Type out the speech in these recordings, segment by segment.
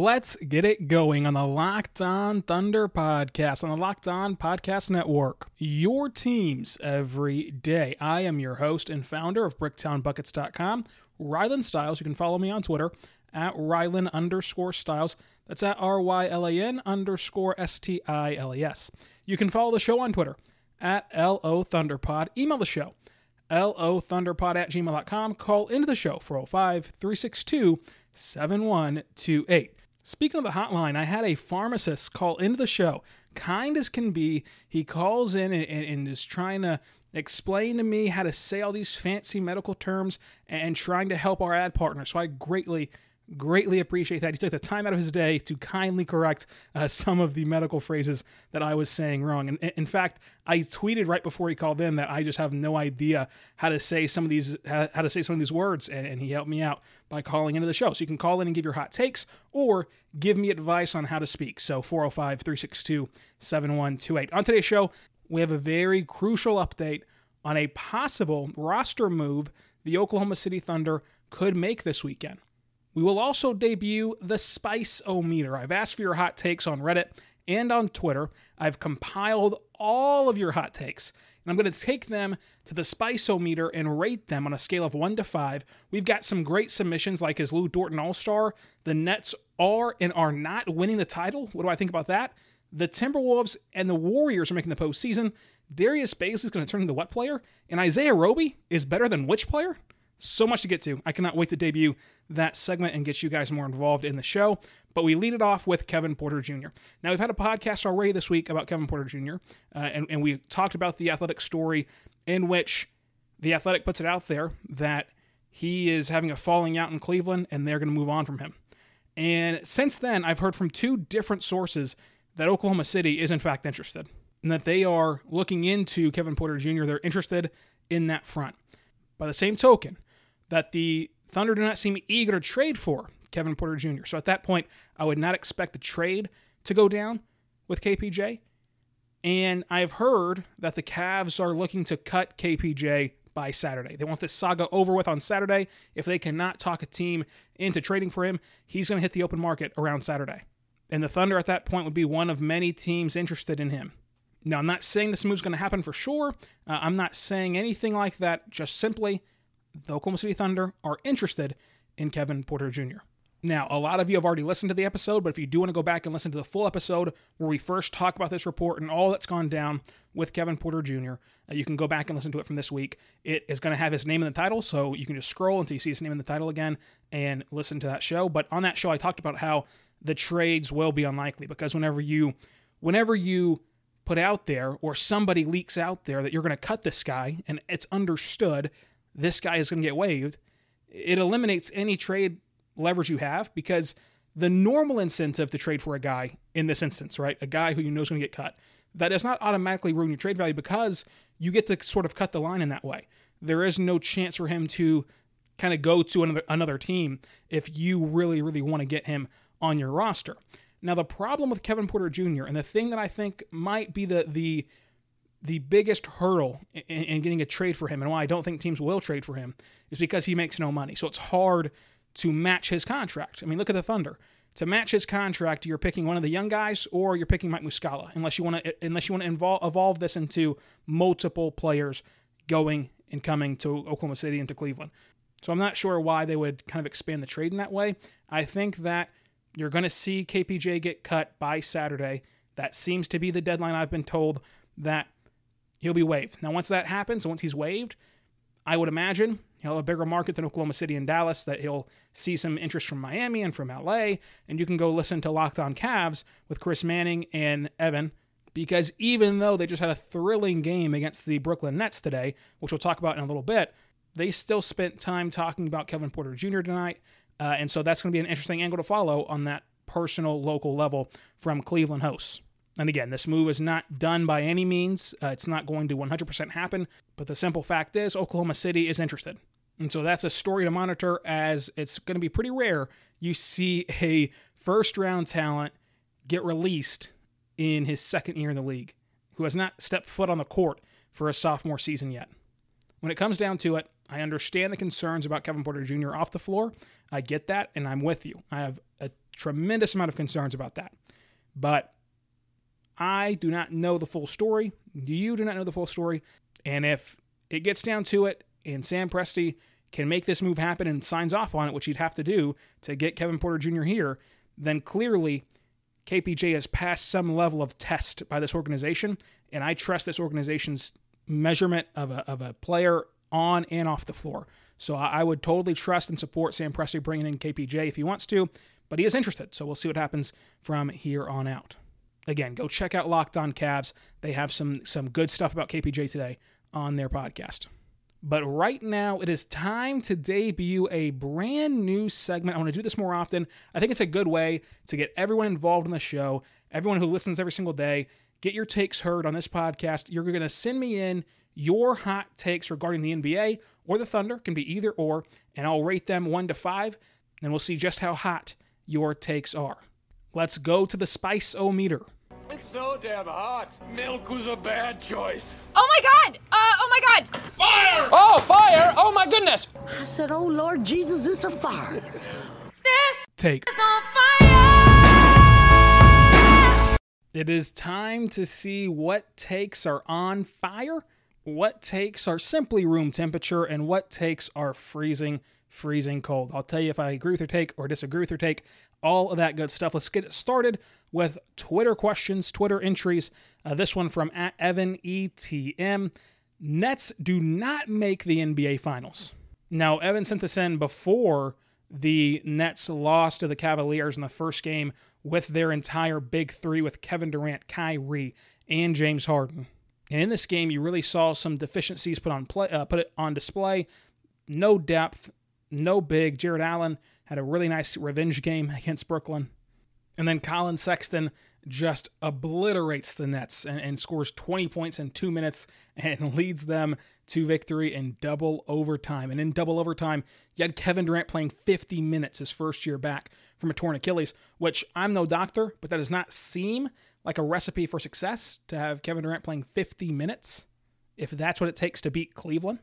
Let's get it going on the Locked On Thunder podcast on the Locked On Podcast Network. Your teams every day. I am your host and founder of BricktownBuckets.com, Rylan Stiles. You can follow me on Twitter at Rylan underscore Stiles. That's at R Y L A N underscore S T I L E S. You can follow the show on Twitter at LO Thunderpod. Email the show, LO Thunderpod at gmail.com. Call into the show 405 362 7128. Speaking of the hotline, I had a pharmacist call into the show, kind as can be. He calls in and, and, and, is trying to explain to me how to say all these fancy medical terms and trying to help our ad partner. So I greatly, greatly appreciate that. He took the time out of his day to kindly correct uh, some of the medical phrases that I was saying wrong. And in fact, I tweeted right before he called in that I just have no idea how to say some of these how, to say some of these words, and, and he helped me out by calling into the show. So you can call in and give your hot takes or give me advice on how to speak. So 405 362 7128. On today's show, we have a very crucial update on a possible roster move the Oklahoma City Thunder could make this weekend. We will also debut the Spice O Meter. I've asked for your hot takes on Reddit and on Twitter. I've compiled all of your hot takes, and I'm going to take them to the Spice O Meter and rate them on a scale of 1 to 5. We've got some great submissions like is Lu Dort an All Star? The Nets are and are not winning the title. What do I think about that? The Timberwolves and the Warriors are making the postseason. Darius Bazley is going to turn into what player? And Isaiah Roby is better than which player? So much to get to. I cannot wait to debut that segment and get you guys more involved in the show. But we lead it off with Kevin Porter Jr. Now, we've had a podcast already this week about Kevin Porter Jr., uh, and, and we talked about the athletic story in which the athletic puts it out there that he is having a falling out in Cleveland and they're going to move on from him. And since then, I've heard from two different sources that Oklahoma City is in fact interested and that they are looking into Kevin Porter Jr. They're interested in that front. By the same token, that the Thunder do not seem eager to trade for Kevin Porter Jr. So at that point, I would not expect the trade to go down with KPJ. And I've heard that the Cavs are looking to cut KPJ by Saturday. They want this saga over with on Saturday. If they cannot talk a team into trading for him, he's going to hit the open market around Saturday. And the Thunder at that point would be one of many teams interested in him. Now, I'm not saying this move's going to happen for sure. Uh, I'm not saying anything like that. Just simply, the Oklahoma City Thunder are interested in Kevin Porter Jr. Now, a lot of you have already listened to the episode, but if you do want to go back and listen to the full episode where we first talk about this report and all that's gone down with Kevin Porter Jr., uh, you can go back and listen to it from this week. It is going to have his name in the title, so you can just scroll until you see his name in the title again and listen to that show. But on that show, I talked about how the trades will be unlikely because whenever you, whenever you put out there or somebody leaks out there that you're going to cut this guy and it's understood this guy is going to get waived, it eliminates any trade leverage you have because the normal incentive to trade for a guy in this instance, right? A guy who you know is going to get cut, that does not automatically ruin your trade value because you get to sort of cut the line in that way. There is no chance for him to kind of go to another another team if you really really want to get him on your roster. Now the problem with Kevin Porter Jr. and the thing that I think might be the the the biggest hurdle in, in getting a trade for him and why I don't think teams will trade for him is because he makes no money. So it's hard to match his contract. I mean, look at the Thunder. To match his contract, you're picking one of the young guys or you're picking Mike Muscala, unless you want to unless you want to involve, evolve this into multiple players going and coming to Oklahoma City and to Cleveland. So I'm not sure why they would kind of expand the trade in that way. I think that you're going to see KPJ get cut by Saturday. That seems to be the deadline I've been told that he'll be waived. Now, once that happens, once he's waived, I would imagine he'll have a bigger market than Oklahoma City and Dallas, that he'll see some interest from Miami and from LA. And you can go listen to Locked On Cavs with Chris Manning and Evan, because even though they just had a thrilling game against the Brooklyn Nets today, which we'll talk about in a little bit, they still spent time talking about Kevin Porter Jr. tonight. Uh, and so that's going to be an interesting angle to follow on that personal local level from Cleveland hosts. And again, this move is not done by any means. Uh, it's not going to 100% happen. But the simple fact is, Oklahoma City is interested. And so that's a story to monitor as it's going to be pretty rare you see a first round talent get released in his second year in the league who has not stepped foot on the court for a sophomore season yet. When it comes down to it, I understand the concerns about Kevin Porter Jr. off the floor. I get that, and I'm with you. I have a tremendous amount of concerns about that. But I do not know the full story. You do not know the full story. And if it gets down to it and Sam Presti can make this move happen and signs off on it, which he'd have to do to get Kevin Porter Jr. here, then clearly KPJ has passed some level of test by this organization. And I trust this organization's measurement of a, of a player on and off the floor. So I would totally trust and support Sam Presti bringing in KPJ if he wants to, but he is interested. So we'll see what happens from here on out. Again, go check out Locked On Cavs. They have some some good stuff about KPJ today on their podcast. But right now, it is time to debut a brand new segment. I want to do this more often. I think it's a good way to get everyone involved in the show, everyone who listens every single day, get your takes heard on this podcast. You're going to send me in your hot takes regarding the NBA or the Thunder, can be either or, and I'll rate them one to five, and we'll see just how hot your takes are. Let's go to the spice o meter. It's so damn hot. Milk was a bad choice. Oh my god! Uh, oh my god! Fire! Oh, fire! Oh my goodness! I said, Oh Lord Jesus, it's a fire. This Take. is on fire! It is time to see what takes are on fire, what takes are simply room temperature, and what takes are freezing, freezing cold. I'll tell you if I agree with your take or disagree with your take, all of that good stuff. Let's get started with Twitter questions, Twitter entries. Uh, this one from at Evan ETM. Nets do not make the NBA Finals. Now, Evan sent this in before the Nets lost to the Cavaliers in the first game with their entire big three with Kevin Durant, Kyrie, and James Harden. And in this game, you really saw some deficiencies put on play, uh, put it on display. No depth, no big. Jarrett Allen had a really nice revenge game against Brooklyn. And then Collin Sexton just obliterates the Nets and, and, scores 20 points in two minutes and leads them to victory in double overtime. And in double overtime, you had Kevin Durant playing 50 minutes his first year back from a torn Achilles, which I'm no doctor, but that does not seem like a recipe for success to have Kevin Durant playing 50 minutes if that's what it takes to beat Cleveland.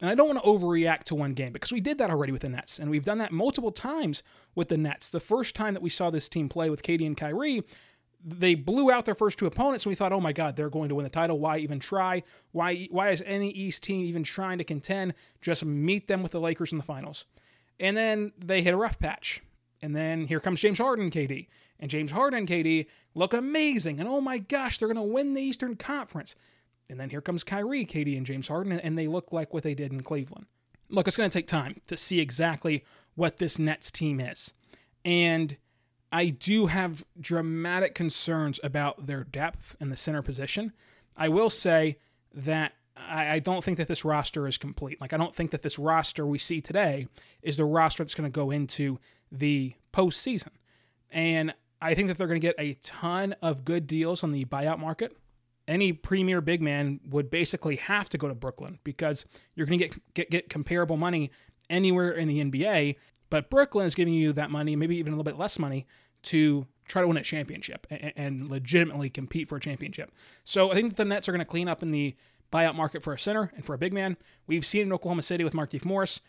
And I don't want to overreact to one game because we did that already with the Nets, and we've done that multiple times with the Nets. The first time that we saw this team play with KD and Kyrie, they blew out their first two opponents, and we thought, oh my God, they're going to win the title. Why even try? Why, why is any East team even trying to contend? Just meet them with the Lakers in the finals. And then they hit a rough patch. And then here comes James Harden KD. And James Harden KD look amazing. And oh my gosh, they're going to win the Eastern Conference. And then here comes Kyrie, KD, and James Harden, and they look like what they did in Cleveland. Look, it's going to take time to see exactly what this Nets team is. And I do have dramatic concerns about their depth in the center position. I will say that I, don't think that this roster is complete. Like, I don't think that this roster we see today is the roster that's going to go into the postseason. And I think that they're going to get a ton of good deals on the buyout market. Any premier big man would basically have to go to Brooklyn because you're going to get, get get comparable money anywhere in the NBA. But Brooklyn is giving you that money, maybe even a little bit less money, to try to win a championship and, and legitimately compete for a championship. So I think the Nets are going to clean up in the buyout market for a center and for a big man. We've seen in Oklahoma City with Markieff Morris.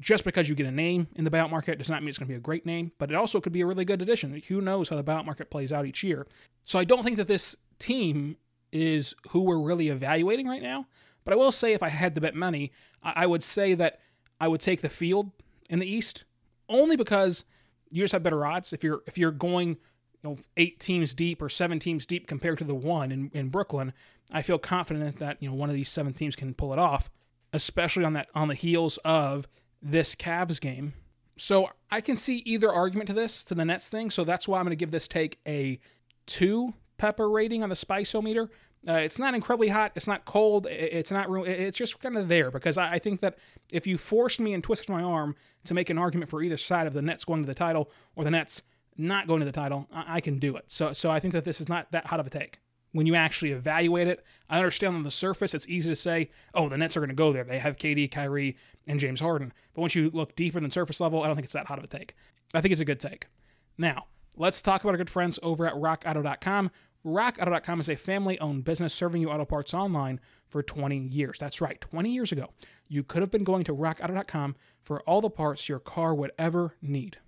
Just because you get a name in the buyout market does not mean it's going to be a great name, but it also could be a really good addition. Who knows how the buyout market plays out each year? So I don't think that this team is who we're really evaluating right now. But I will say, if I had to bet money, I would say that I would take the field in the East, only because you just have better odds if you're if you're going you know eight teams deep or seven teams deep compared to the one in, in Brooklyn, I feel confident that you know one of these seven teams can pull it off, especially on that on the heels of this Cavs game. So I can see either argument to this to the Nets thing. So that's why I'm going to give this take a two pepper rating on the spiceometer. Uh, it's not incredibly hot. It's not cold. It's not. It's just kind of there because I think that if you forced me and twisted my arm to make an argument for either side of the Nets going to the title or the Nets not going to the title, I can do it. So, so I think that this is not that hot of a take. When you actually evaluate it, I understand on the surface it's easy to say, "Oh, the Nets are going to go there. They have KD, Kyrie, and James Harden." But once you look deeper than surface level, I don't think it's that hot of a take. I think it's a good take. Now, let's talk about our good friends over at RockAuto.com. RockAuto.com is a family owned business serving you auto parts online for 20 years. That's right, 20 years ago, you could have been going to RockAuto.com for all the parts your car would ever need.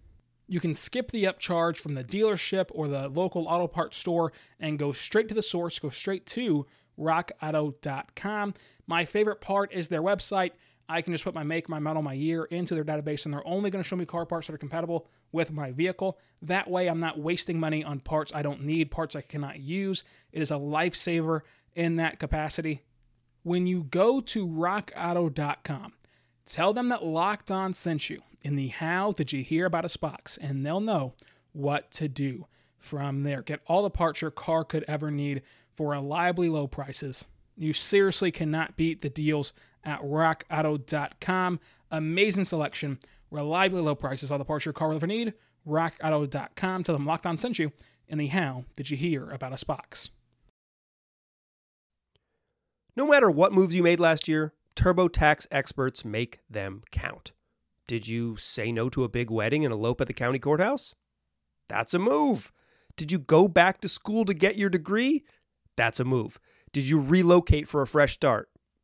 You can skip the upcharge from the dealership or the local auto parts store and go straight to the source, go straight to rockauto.com. My favorite part is their website. I can just put my make, my model, my year into their database, and they're only going to show me car parts that are compatible with my vehicle. That way, I'm not wasting money on parts I don't need, parts I cannot use. It is a lifesaver in that capacity. When you go to rockauto.com, tell them that Locked On sent you in the How Did You Hear About Us box, and they'll know what to do from there. Get all the parts your car could ever need for reliably low prices. You seriously cannot beat the deals at rockauto.com. Amazing selection, reliably low prices, all the parts your car will ever need. rockauto.com. Tell them Locked On sent you And the How Did You Hear About Us box. No matter what moves you made last year, TurboTax experts make them count. Did you say no to a big wedding and elope at the county courthouse? That's a move. Did you go back to school to get your degree? That's a move. Did you relocate for a fresh start?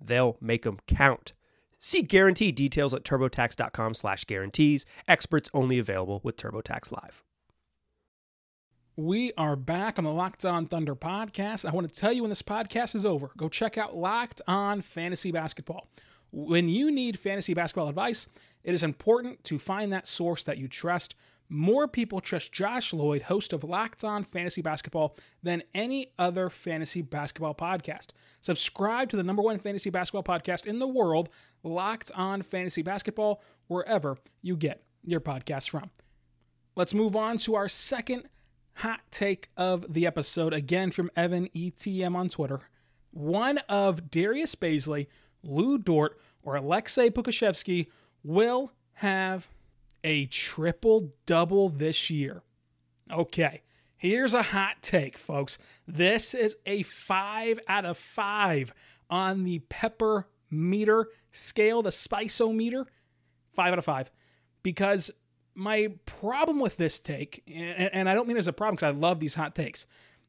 they'll make them count. See guarantee details at turbotax.com slash guarantees. Experts only available with TurboTax Live. We are back on the Locked On Thunder podcast. I want to tell you when this podcast is over, go check out Locked On Fantasy Basketball. When you need fantasy basketball advice, it is important to find that source that you trust – more people trust Josh Lloyd, host of Locked On Fantasy Basketball, than any other fantasy basketball podcast. Subscribe to the number one fantasy basketball podcast in the world, Locked On Fantasy Basketball, wherever you get your podcasts from. Let's move on to our second hot take of the episode, again from Evan ETM on Twitter. One of Darius Bazley, Lu Dort, or Aleksej Pokusevski will have a triple double this year. Okay, here's a hot take, folks. This is a five out of five on the pepper meter scale, the spiceometer. Five out of five. Because my problem with this take, and, and I don't mean as a problem because I love these hot takes.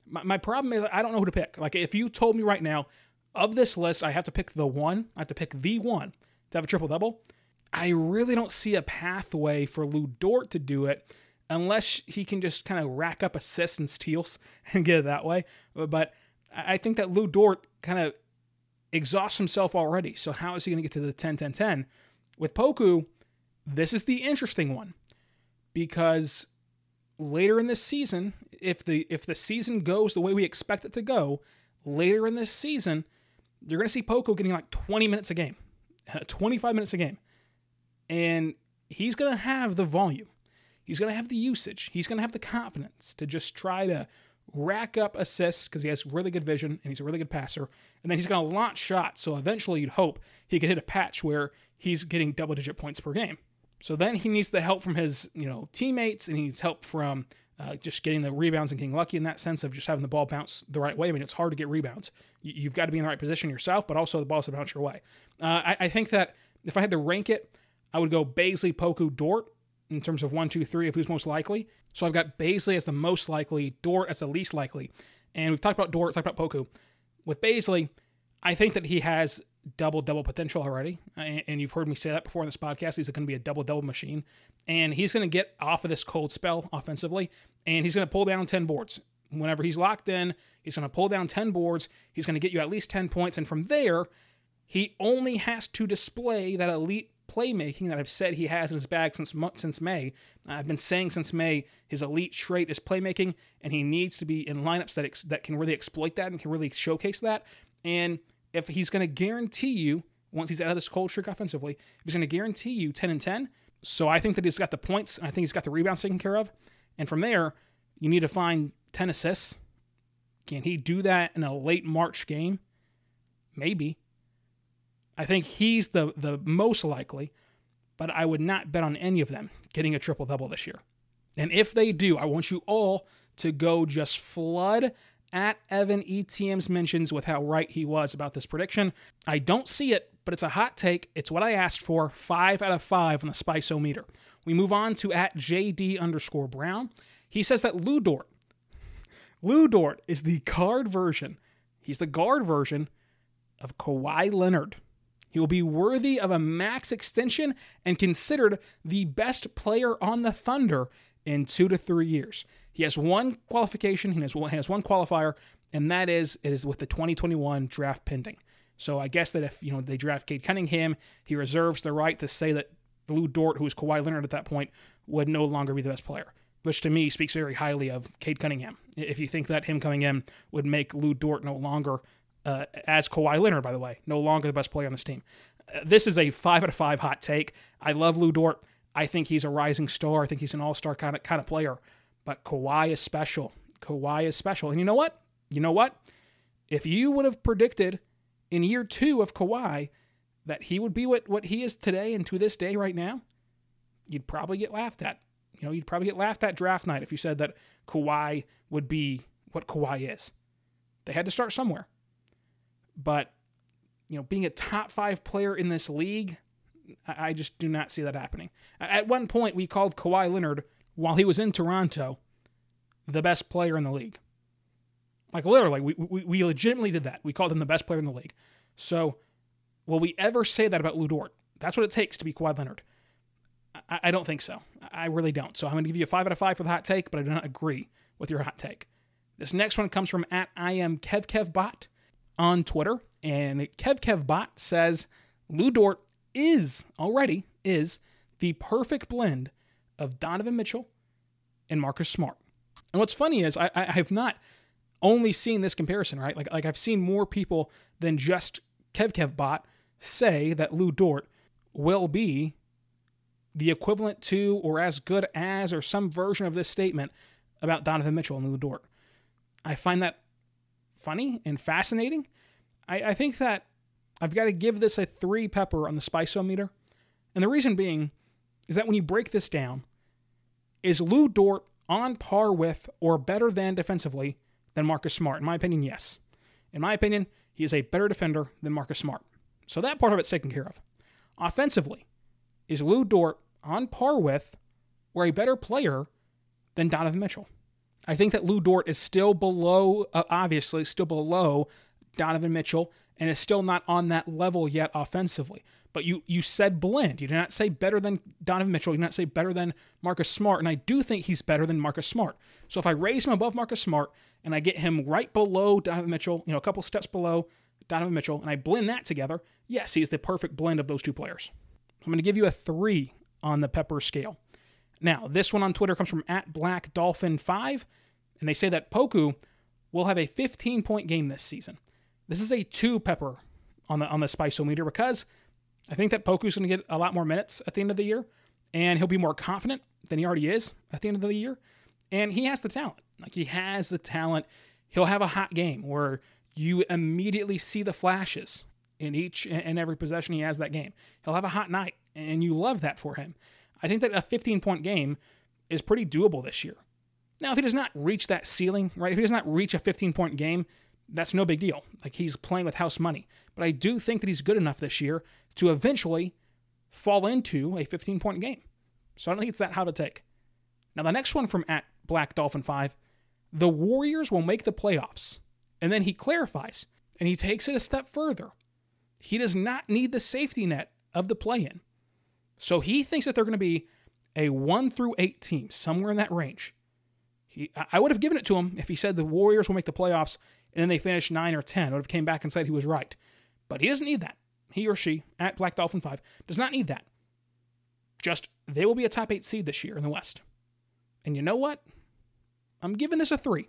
My, my problem is I don't know who to pick. Like if you told me right now, of this list, I have to pick the one. I have to pick the one to have a triple double. I really don't see a pathway for Lu Dort to do it unless he can just kind of rack up assists and steals and get it that way. But I think that Lu Dort kind of exhausts himself already. So how is he going to get to the 10 10 10? With Poku, this is the interesting one because later in this season, if the if the season goes the way we expect it to go, later in this season, you're going to see Poku getting like 20 minutes a game, 25 minutes a game. And he's going to have the volume. He's going to have the usage. He's going to have the confidence to just try to rack up assists because he has really good vision and he's a really good passer. And then he's going to launch shots. So eventually you'd hope he could hit a patch where he's getting double digit points per game. So then he needs the help from his, you know, teammates and he needs help from uh, just getting the rebounds and getting lucky in that sense of just having the ball bounce the right way. I mean, it's hard to get rebounds. You, have got to be in the right position yourself, but also the ball's to bounce your way. Uh, I, I, think that if I had to rank it, I would go Bazley, Poku, Dort in terms of one, two, three of who's most likely. So I've got Bazley as the most likely, Dort as the least likely. And we've talked about Dort, talked about Poku. With Bazley, I think that he has double double potential already, and you've heard me say that before in this podcast. He's going to be a double double machine, and he's going to get off of this cold spell offensively, and he's going to pull down ten boards. Whenever he's locked in, he's going to pull down ten boards. He's going to get you at least ten points, and from there, he only has to display that elite playmaking that I've said he has in his bag since since May. I've been saying since May his elite trait is playmaking, and he needs to be in lineups that ex- that can really exploit that and can really showcase that. And if he's going to guarantee you once he's out of this cold streak offensively, if he's going to guarantee you 10 and 10, so I think that he's got the points, and I think he's got the rebounds taken care of. And from there, you need to find 10 assists. Can he do that in a late March game? Maybe. I think he's the the most likely, but I would not bet on any of them getting a triple double this year. And if they do, I want you all to go just flood at Evan ETM's mentions with how right he was about this prediction. I don't see it, but it's a hot take. It's what I asked for. Five out of five on the Spice-O-Meter. We move on to at JD underscore Brown. He says that Lu Dort, Lu Dort is the guard version. He's the guard version of Kawhi Leonard. He will be worthy of a max extension and considered the best player on the Thunder in two to three years. He has one qualification, he has one, has one qualifier, and that is it is with the 2021 draft pending. So I guess that if you know they draft Cade Cunningham, he reserves the right to say that Lu Dort, who is Kawhi Leonard at that point, would no longer be the best player. Which to me speaks very highly of Cade Cunningham. If you think that him coming in would make Lu Dort no longer, uh, as Kawhi Leonard, by the way, no longer the best player on this team. Uh, this is a five out of five hot take. I love Lu Dort. I think he's a rising star. I think he's an all star kind of kind of player. But Kawhi is special. Kawhi is special. And you know what? You know what? If you would have predicted in year two of Kawhi that he would be what, what he is today and to this day right now, you'd probably get laughed at. You know, you'd probably get laughed at draft night if you said that Kawhi would be what Kawhi is. They had to start somewhere. But, you know, being a top five player in this league, I just do not see that happening. At one point, we called Kawhi Leonard while he was in Toronto, the best player in the league. Like literally, we, we, we legitimately did that. We called him the best player in the league. So, will we ever say that about Lu Dort? That's what it takes to be Kawhi Leonard. I, I don't think so. I really don't. So I'm going to give you a five out of five for the hot take, but I do not agree with your hot take. This next one comes from at I am Kev KevKevBot on Twitter, and KevKevBot says Lu Dort is already is the perfect blend of Donovan Mitchell and Marcus Smart. And what's funny is I, I have not only seen this comparison, right? Like, like I've seen more people than just KevKevBot say that Lu Dort will be the equivalent to or as good as or some version of this statement about Donovan Mitchell and Lu Dort. I find that funny and fascinating. I, I think that I've got to give this a three pepper on the Spice-O-Meter. And the reason being is that when you break this down, is Lu Dort on par with or better than defensively than Marcus Smart? In my opinion, yes. In my opinion, he is a better defender than Marcus Smart. So that part of it's taken care of. Offensively, is Lu Dort on par with or a better player than Donovan Mitchell. I think that Lu Dort is still below, uh, obviously, still below Donovan Mitchell and is still not on that level yet offensively. But you you said blend. You did not say better than Donovan Mitchell. You did not say better than Marcus Smart. And I do think he's better than Marcus Smart. So if I raise him above Marcus Smart and I get him right below Donovan Mitchell, you know, a couple steps below Donovan Mitchell, and I blend that together, yes, he is the perfect blend of those two players. I'm going to give you a three on the pepper scale. Now, this one on Twitter comes from at Black Dolphin 5, and they say that Poku will have a 15 point game this season. This is a two pepper on the on the spiceometer because I think that Poku's going to get a lot more minutes at the end of the year, and he'll be more confident than he already is at the end of the year. And he has the talent. Like he has the talent. He'll have a hot game where you immediately see the flashes in each and every possession he has that game. He'll have a hot night, and you love that for him. I think that a 15 point game is pretty doable this year. Now, if he does not reach that ceiling, right? If he does not reach a 15 point game, that's no big deal. Like he's playing with house money. But I do think that he's good enough this year to eventually fall into a 15 point game. So I don't think it's that hard to take. Now, the next one from at Black Dolphin 5 the Warriors will make the playoffs. And then he clarifies and he takes it a step further. He does not need the safety net of the play in. So he thinks that they're going to be a 1 through 8 team, somewhere in that range. He, I would have given it to him if he said the Warriors will make the playoffs and then they finish 9 or 10. I would have came back and said he was right. But he doesn't need that. He or she, at Black Dolphin 5, does not need that. Just, they will be a top 8 seed this year in the West. And you know what? I'm giving this a 3.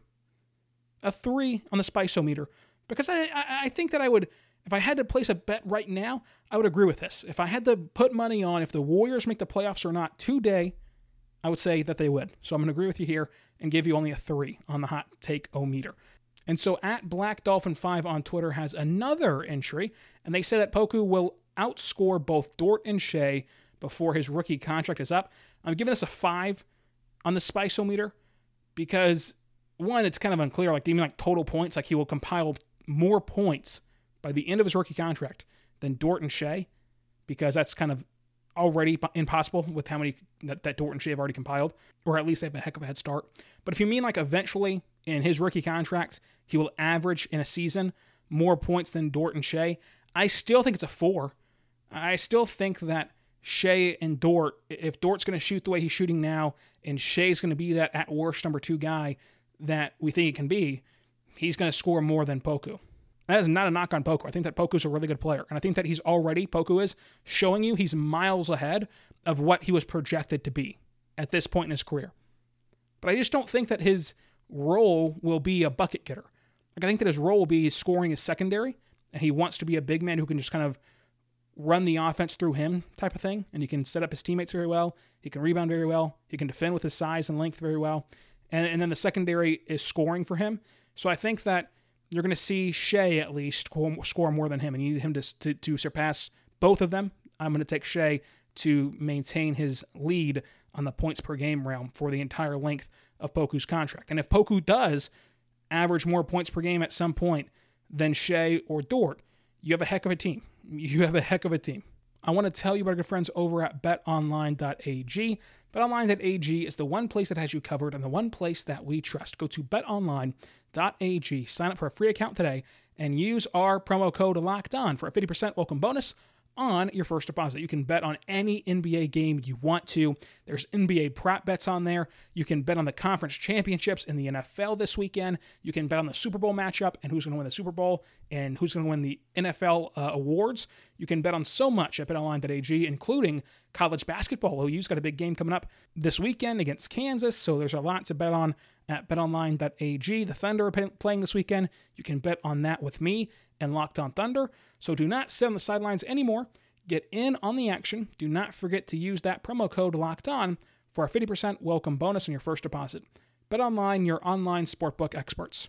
A 3 on the Spiceometer because I, I, I think that I would, if I had to place a bet right now, I would agree with this. If I had to put money on if the Warriors make the playoffs or not today, I would say that they would. So I'm going to agree with you here and give you only a three on the hot take o meter. And so at Black Dolphin 5 on Twitter has another entry, and they say that Poku will outscore both Dort and Shai before his rookie contract is up. I'm giving this a five on the Spiceometer because one, it's kind of unclear. Like, do you mean like total points? Like he will compile more points by the end of his rookie contract than Dort and Shai, because that's kind of already impossible with how many that, that Dort and Shai have already compiled, or at least they have a heck of a head start. But if you mean like eventually in his rookie contract, he will average in a season more points than Dort and Shai, I still think it's a four. I still think that Shai and Dort, if Dort's going to shoot the way he's shooting now, and Shai's going to be that at worst number two guy that we think he can be, he's going to score more than Poku. That is not a knock on Poku. I think that Poku's a really good player. And I think that he's already, Poku is, showing you he's miles ahead of what he was projected to be at this point in his career. But I just don't think that his role will be a bucket getter. Like I think that his role will be scoring his secondary, and he wants to be a big man who can just kind of run the offense through him type of thing. And he can set up his teammates very well. He can rebound very well. He can defend with his size and length very well. And, and then the secondary is scoring for him. So I think that you're going to see Shai at least score more than him, and you need him to, to, to surpass both of them. I'm going to take Shai to maintain his lead on the points per game realm for the entire length of Poku's contract. And if Poku does average more points per game at some point than Shai or Dort, you have a heck of a team. You have a heck of a team. I want to tell you about our good friends over at betonline.ag. BetOnline.ag is the one place that has you covered and the one place that we trust. Go to betonline.ag, sign up for a free account today, and use our promo code LOCKED ON for a 50% welcome bonus on your first deposit. You can bet on any NBA game you want to. There's NBA prop bets on there. You can bet on the conference championships in the NFL this weekend. You can bet on the Super Bowl matchup and who's going to win the Super Bowl and who's going to win the NFL uh, awards. You can bet on so much at betonline.ag, including college basketball. OU's got a big game coming up this weekend against Kansas, so there's a lot to bet on at betonline.ag. The Thunder are playing this weekend. You can bet on that with me and Locked On Thunder. So do not sit on the sidelines anymore. Get in on the action. Do not forget to use that promo code Locked On for a 50% welcome bonus on your first deposit. Bet online, your online sportbook experts.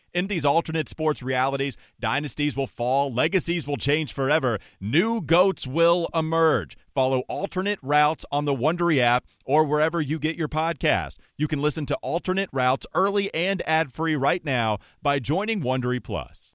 In these alternate sports realities, dynasties will fall, legacies will change forever, new goats will emerge. Follow alternate routes on the Wondery app or wherever you get your podcast. You can listen to alternate routes early and ad-free right now by joining Wondery Plus.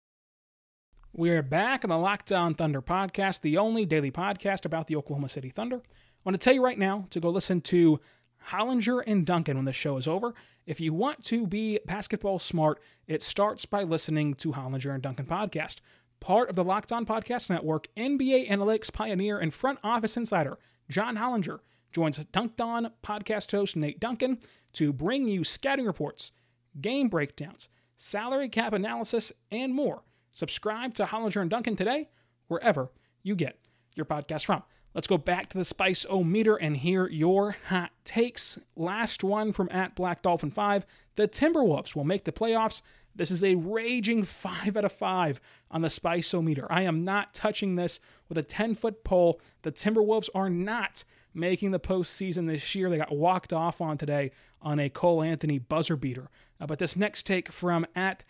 We're back on the Locked On Thunder podcast, the only daily podcast about the Oklahoma City Thunder. I want to tell you right now to go listen to Hollinger and Duncan when the show is over. If you want to be basketball smart, it starts by listening to Hollinger and Duncan podcast. Part of the Locked On Podcast Network, NBA analytics pioneer and front office insider John Hollinger joins Dunc'd On podcast host Nate Duncan to bring you scouting reports, game breakdowns, salary cap analysis, and more. Subscribe to Hollinger and Duncan today, wherever you get your podcast from. Let's go back to the Spice O meter and hear your hot takes. Last one from at Black Dolphin 5. The Timberwolves will make the playoffs. This is a raging 5 out of 5 on the Spice O meter. I am not touching this with a 10 foot pole. The Timberwolves are not making the postseason this year. They got walked off on today on a Cole Anthony buzzer beater. Uh, but this next take from at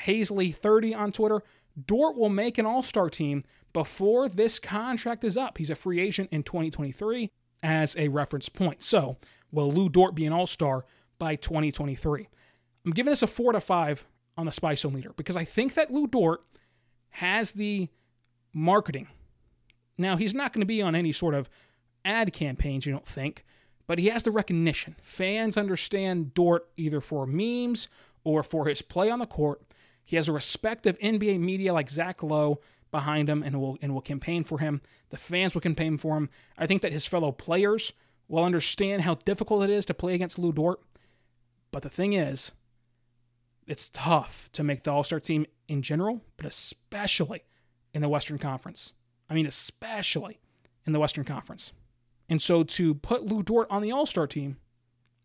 Hazley30 on Twitter. Dort will make an all star team before this contract is up. He's a free agent in 2023 as a reference point. So, will Lu Dort be an all star by 2023? I'm giving this a four to five on the Spiceometer because I think that Lu Dort has the marketing. Now, he's not going to be on any sort of ad campaigns, you don't think, but he has the recognition. Fans understand Dort either for memes or for his play on the court. He has a respect of NBA media like Zach Lowe behind him and will and will campaign for him. The fans will campaign for him. I think that his fellow players will understand how difficult it is to play against Lu Dort. But the thing is, it's tough to make the All Star team in general, but especially in the Western Conference. I mean, especially in the Western Conference. And so to put Lu Dort on the All Star team,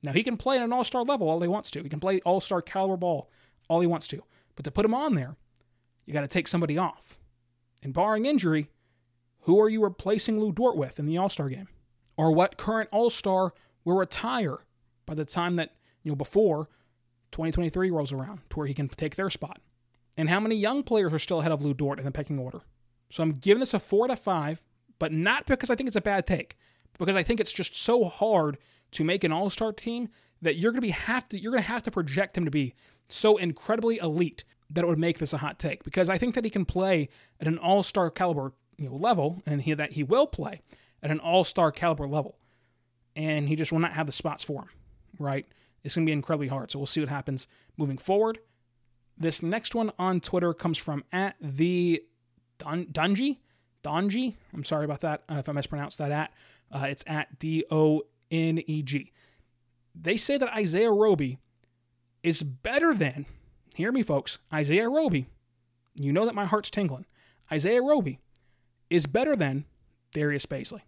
now he can play at an All Star level all he wants to. He can play All Star caliber ball all he wants to. But to put him on there, you got to take somebody off. And barring injury, who are you replacing Lu Dort with in the All Star game? Or what current All Star will retire by the time that, you know, before 2023 rolls around to where he can take their spot? And how many young players are still ahead of Lu Dort in the pecking order? So I'm giving this a four to five, but not because I think it's a bad take, because I think it's just so hard to make an all-star team that you're gonna be have to you're gonna have to project him to be so incredibly elite that it would make this a hot take. Because I think that he can play at an all-star caliber you know, level, and he, that he will play at an all-star caliber level, and he just will not have the spots for him. Right? It's gonna be incredibly hard. So we'll see what happens moving forward. This next one on Twitter comes from at the Dun- Dungy. Donji. I'm sorry about that uh, if I mispronounced that at. Uh, it's at D O N E G. They say that Isaiah Roby is better than, hear me, folks, Isaiah Roby. You know that my heart's tingling. Isaiah Roby is better than Darius Bazley.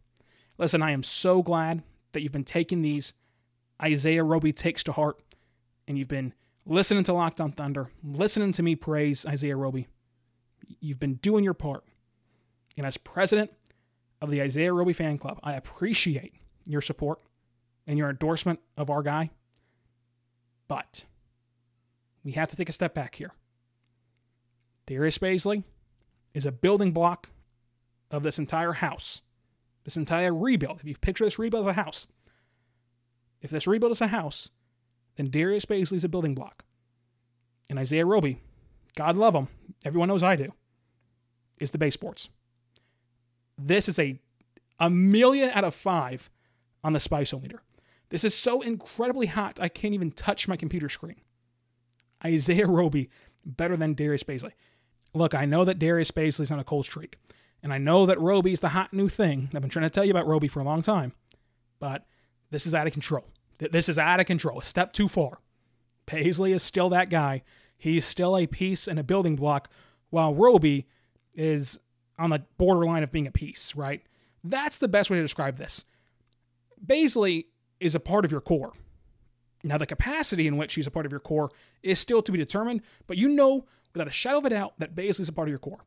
Listen, I am so glad that you've been taking these Isaiah Roby takes to heart and you've been listening to Locked on Thunder, listening to me praise Isaiah Roby. You've been doing your part. And as president of the Isaiah Roby fan club, I appreciate your support and your endorsement of our guy. But we have to take a step back here. Darius Bazley is a building block of this entire house, this entire rebuild. If you picture this rebuild as a house, if this rebuild is a house, then Darius Bazley is a building block. And Isaiah Roby, God love him, everyone knows I do, is the baseboards. This is a a million out of five on the spiceometer. This is so incredibly hot, I can't even touch my computer screen. Isaiah Roby better than Darius Bazley. Look, I know that Darius Bazley's on a cold streak, and I know that Roby's the hot new thing. I've been trying to tell you about Roby for a long time, but this is out of control. This is out of control. A step too far. Bazley is still that guy. He's still a piece and a building block, while Roby is on the borderline of being a piece, right? That's the best way to describe this. Bazley is a part of your core. Now, the capacity in which she's a part of your core is still to be determined, but you know without a shadow of a doubt that Bazley's a part of your core.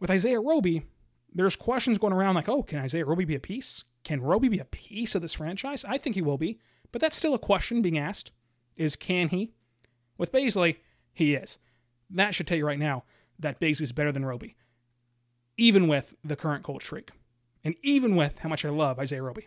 With Isaiah Roby, there's questions going around like, oh, can Isaiah Roby be a piece? Can Roby be a piece of this franchise? I think he will be, but that's still a question being asked. Is can he? With Bazley, he is. That should tell you right now that Bazley's better than Roby, even with the current cold streak, and even with how much I love Isaiah Roby.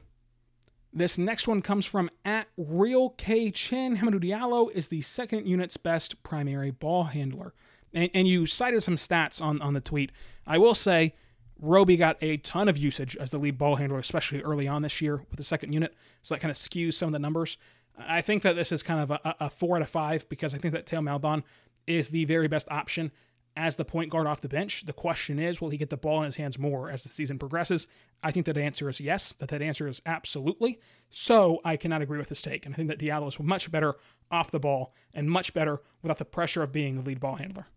This next one comes from at Real K Chen. Hamidou Diallo is the second unit's best primary ball handler. And, and you cited some stats on, on the tweet. I will say, Roby got a ton of usage as the lead ball handler, especially early on this year with the second unit. So that kind of skews some of the numbers. I think that this is kind of a, a four out of five because I think that Theo Maledon is the very best option as the point guard off the bench. The question is, will he get the ball in his hands more as the season progresses? I think that answer is yes, that that answer is absolutely. So I cannot agree with this take. And I think that Diallo is much better off the ball and much better without the pressure of being the lead ball handler.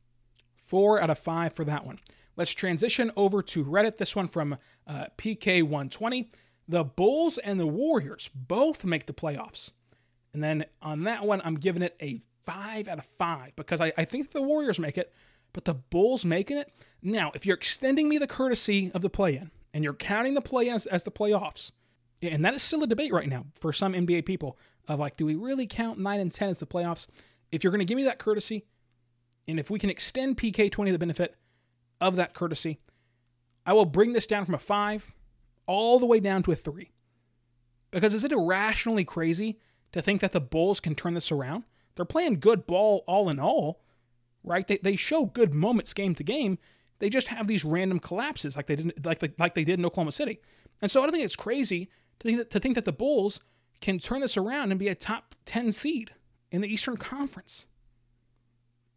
Four out of five for that one. Let's transition over to Reddit. This one from uh, PK120. The Bulls and the Warriors both make the playoffs. And then on that one, I'm giving it a five out of five because I, I think the Warriors make it, but the Bulls making it. Now, if you're extending me the courtesy of the play in and you're counting the play in as, as the playoffs, and that is still a debate right now for some NBA people of like, do we really count 9 and 10 as the playoffs? If you're going to give me that courtesy, and if we can extend PK 20 the benefit of that courtesy, I will bring this down from a 5 all the way down to a 3. Because is it irrationally crazy to think that the Bulls can turn this around? They're playing good ball all in all, right? They, they show good moments game to game. They just have these random collapses like they did like they, like they did in Oklahoma City. And so I don't think it's crazy to think that, to think that the Bulls can turn this around and be a top 10 seed in the Eastern Conference.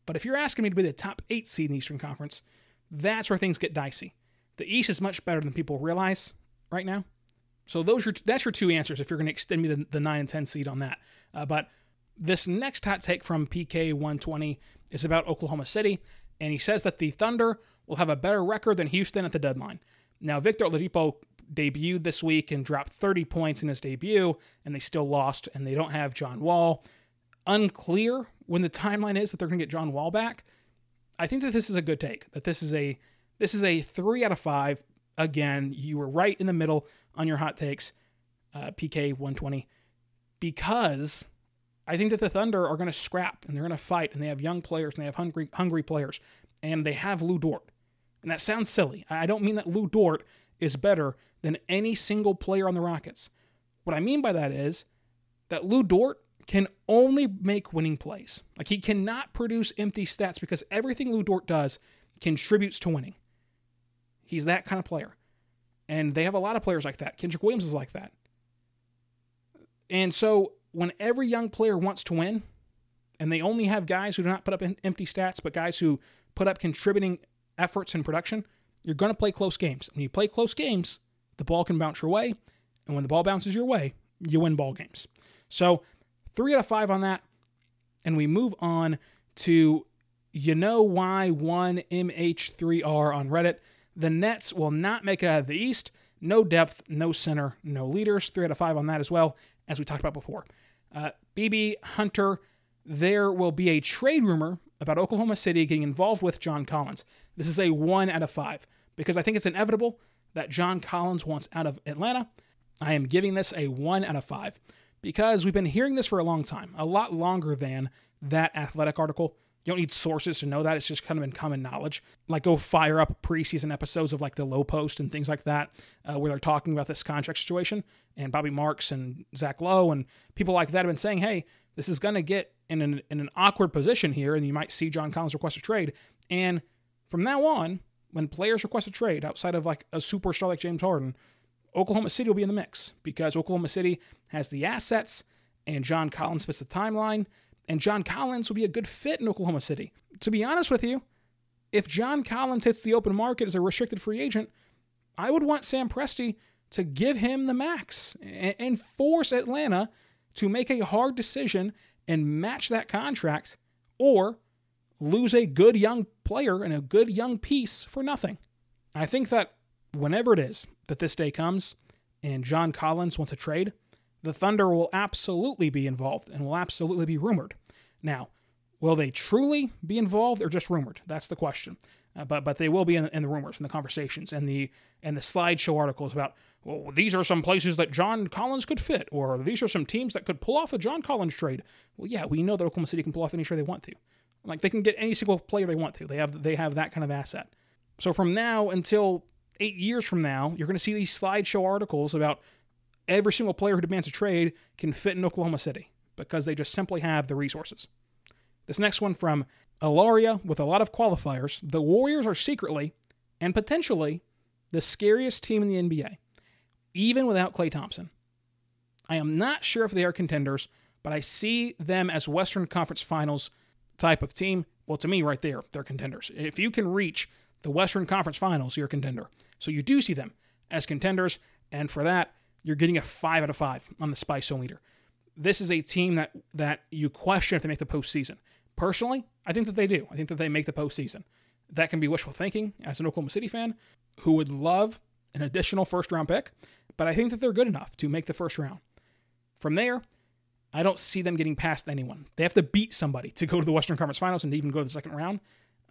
But if you're asking me to be the top 8 seed in the Eastern Conference, that's where things get dicey. The East is much better than people realize right now. So those are that's your two answers if you're going to extend me the, the 9 and 10 seed on that. Uh, but this next hot take from PK 120 is about Oklahoma City, and he says that the Thunder will have a better record than Houston at the deadline. Now, Victor Oladipo debuted this week and dropped 30 points in his debut, and they still lost, and they don't have John Wall. Unclear when the timeline is that they're going to get John Wall back. I think that this is a good take. That this is a this is a three out of five. Again, you were right in the middle on your hot takes, uh, PK 120, because I think that the Thunder are going to scrap and they're going to fight and they have young players and they have hungry hungry players and they have Lu Dort. And that sounds silly. I don't mean that Lu Dort is better than any single player on the Rockets. What I mean by that is that Lu Dort can only make winning plays. Like he cannot produce empty stats because everything Lu Dort does contributes to winning. He's that kind of player. And they have a lot of players like that. Kenrich Williams is like that. And so when every young player wants to win, and they only have guys who do not put up empty stats, but guys who put up contributing efforts in production, you're going to play close games. When you play close games, the ball can bounce your way. And when the ball bounces your way, you win ball games. So, three out of five on that. And we move on to you know why one MH3R on Reddit. The Nets will not make it out of the East. No depth, no center, no leaders. Three out of five on that as well, as we talked about before. Uh, BB Hunter, there will be a trade rumor about Oklahoma City getting involved with John Collins. This is a one out of five because I think it's inevitable that John Collins wants out of Atlanta. I am giving this a one out of five because we've been hearing this for a long time, a lot longer than that athletic article. You don't need sources to know that. It's just kind of in common knowledge. Like go fire up preseason episodes of like the Lowe Post and things like that, uh, where they're talking about this contract situation. And Bobby Marks and Zach Lowe and people like that have been saying, hey, this is going to get in an, in an awkward position here, and you might see John Collins request a trade. And from now on, when players request a trade outside of like a superstar like James Harden, Oklahoma City will be in the mix because Oklahoma City has the assets and John Collins fits the timeline and John Collins would be a good fit in Oklahoma City. To be honest with you, if John Collins hits the open market as a restricted free agent, I would want Sam Presti to give him the max and force Atlanta to make a hard decision and match that contract or lose a good young player and a good young piece for nothing. I think that whenever it is that this day comes and John Collins wants a trade, the Thunder will absolutely be involved and will absolutely be rumored. Now, will they truly be involved or just rumored? That's the question. Uh, but but they will be in, in the rumors and the conversations and the and the slideshow articles about well these are some places that John Collins could fit or these are some teams that could pull off a John Collins trade. Well, yeah, we know that Oklahoma City can pull off any trade they want to. Like they can get any single player they want to. They have they have that kind of asset. So from now until eight years from now, you're going to see these slideshow articles about every single player who demands a trade can fit in Oklahoma City because they just simply have the resources. This next one from Ilaria with a lot of qualifiers. The Warriors are secretly and potentially the scariest team in the NBA, even without Klay Thompson. I am not sure if they are contenders, but I see them as Western Conference Finals type of team. Well, to me, right there, they're contenders. If you can reach the Western Conference Finals, you're a contender. So you do see them as contenders, and for that, you're getting a five out of five on the Spice meter. This is a team that that you question if they make the postseason. Personally, I think that they do. I think that they make the postseason. That can be wishful thinking as an Oklahoma City fan who would love an additional first round pick, but I think that they're good enough to make the first round. From there, I don't see them getting past anyone. They have to beat somebody to go to the Western Conference Finals and even go to the second round.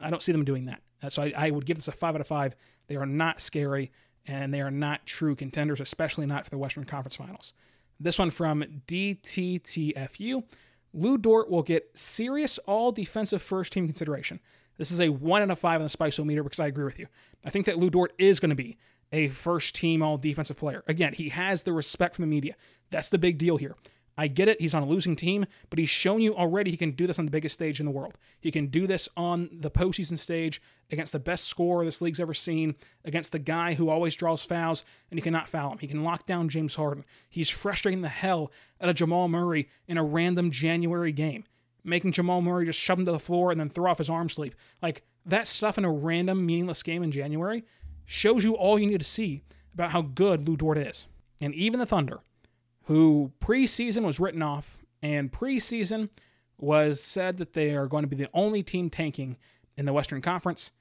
I don't see them doing that. So I, I would give this a five out of five. They are not scary and they are not true contenders, especially not for the Western Conference Finals. This one from DTTFU. Lu Dort will get serious all defensive first team consideration. This is a one out of five on the Spiceometer because I agree with you. I think that Lu Dort is going to be a first team all defensive player. Again, he has the respect from the media. That's the big deal here. I get it. He's on a losing team, but he's shown you already he can do this on the biggest stage in the world. He can do this on the postseason stage against the best scorer this league's ever seen, against the guy who always draws fouls, and he cannot foul him. He can lock down James Harden. He's frustrating the hell out of Jamal Murray in a random January game, making Jamal Murray just shove him to the floor and then throw off his arm sleeve. Like that stuff in a random, meaningless game in January shows you all you need to see about how good Lu Dort is. And even the Thunder, who preseason was written off, and preseason was said that they are going to be the only team tanking in the Western Conference.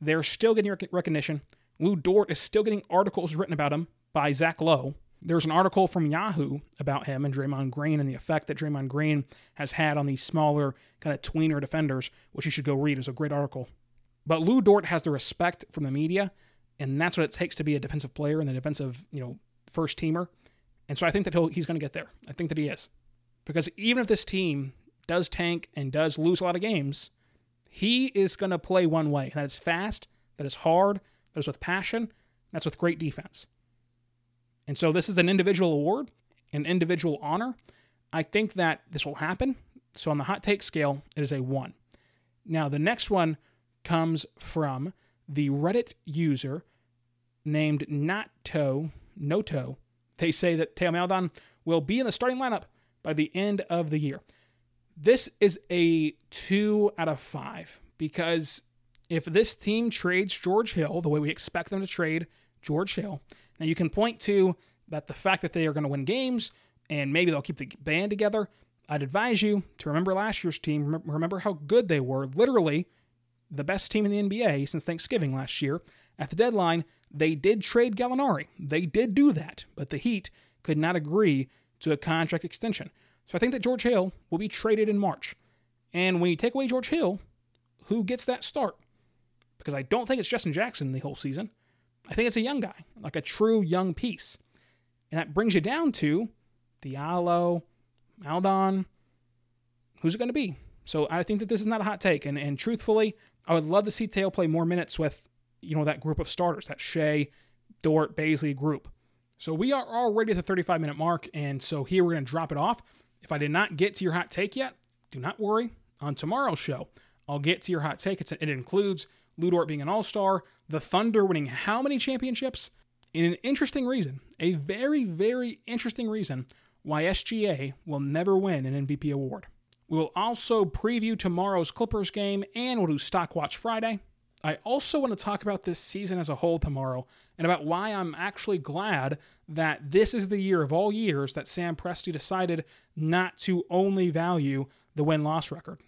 They're still getting rec- recognition. Lu Dort is still getting articles written about him by Zach Lowe. There's an article from Yahoo about him and Draymond Green and the effect that Draymond Green has had on these smaller, kind of tweener defenders, which you should go read. It's a great article. But Lu Dort has the respect from the media, and that's what it takes to be a defensive player and the defensive, you know, first teamer. And so I think that he'll, he's going to get there. I think that he is. Because even if this team does tank and does lose a lot of games, he is going to play one way. That is fast, that is hard, that is with passion, that's with great defense. And so this is an individual award, an individual honor. I think that this will happen. So on the hot take scale, it is a one. Now, the next one comes from the Reddit user named Nato, Noto they say that Theo Maledon will be in the starting lineup by the end of the year. This is a two out of five because if this team trades George Hill the way we expect them to trade George Hill, now you can point to that the fact that they are going to win games and maybe they'll keep the band together. I'd advise you to remember last year's team. Remember how good they were. Literally, the best team in the NBA since Thanksgiving last year. At the deadline, they did trade Gallinari. They did do that, but the Heat could not agree to a contract extension. So I think that George Hill will be traded in March. And when you take away George Hill, who gets that start? Because I don't think it's Justin Jackson the whole season. I think it's a young guy, like a true young piece. And that brings you down to Diallo, Maledon. Who's it going to be? So I think that this is not a hot take. And, and truthfully, I would love to see Theo play more minutes with you know, that group of starters, that Shai, Dort, Bazley group. So we are already at the 35 minute mark, and so here we're going to drop it off. If I did not get to your hot take yet, do not worry. On tomorrow's show, I'll get to your hot take. It's, it includes Lu Dort being an all star, the Thunder winning how many championships? In an interesting reason, a very, very interesting reason why SGA will never win an MVP award. We will also preview tomorrow's Clippers game and we'll do Stock Watch Friday. I also want to talk about this season as a whole tomorrow and about why I'm actually glad that this is the year of all years that Sam Presti decided not to only value the win loss record.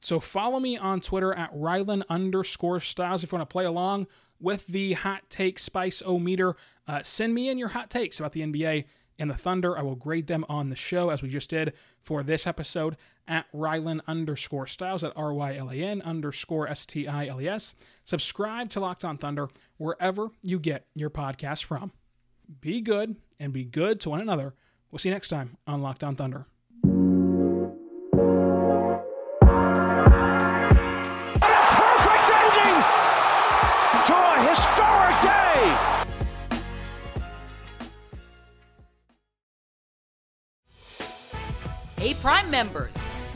So follow me on Twitter at Rylan underscore Stiles if you want to play along. with the hot take spice o meter. Uh, send me in your hot takes about the NBA and the Thunder. I will grade them on the show as we just did for this episode at Rylan underscore Stiles at R Y L A N underscore S T I L E S. Subscribe to Locked On Thunder wherever you get your podcast from. Be good and be good to one another. We'll see you next time on Locked On Thunder. Perfect ending to a historic day. Hey, Prime members,